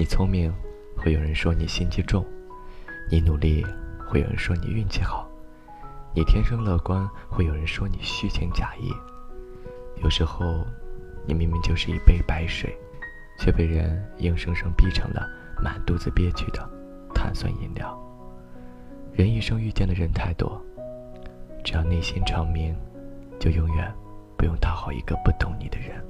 你聪明，会有人说你心机重；你努力，会有人说你运气好；你天生乐观，会有人说你虚情假意。有时候，你明明就是一杯白水，却被人硬生生逼成了满肚子憋屈的碳酸饮料。人一生遇见的人太多，只要内心长明，就永远不用讨好一个不懂你的人。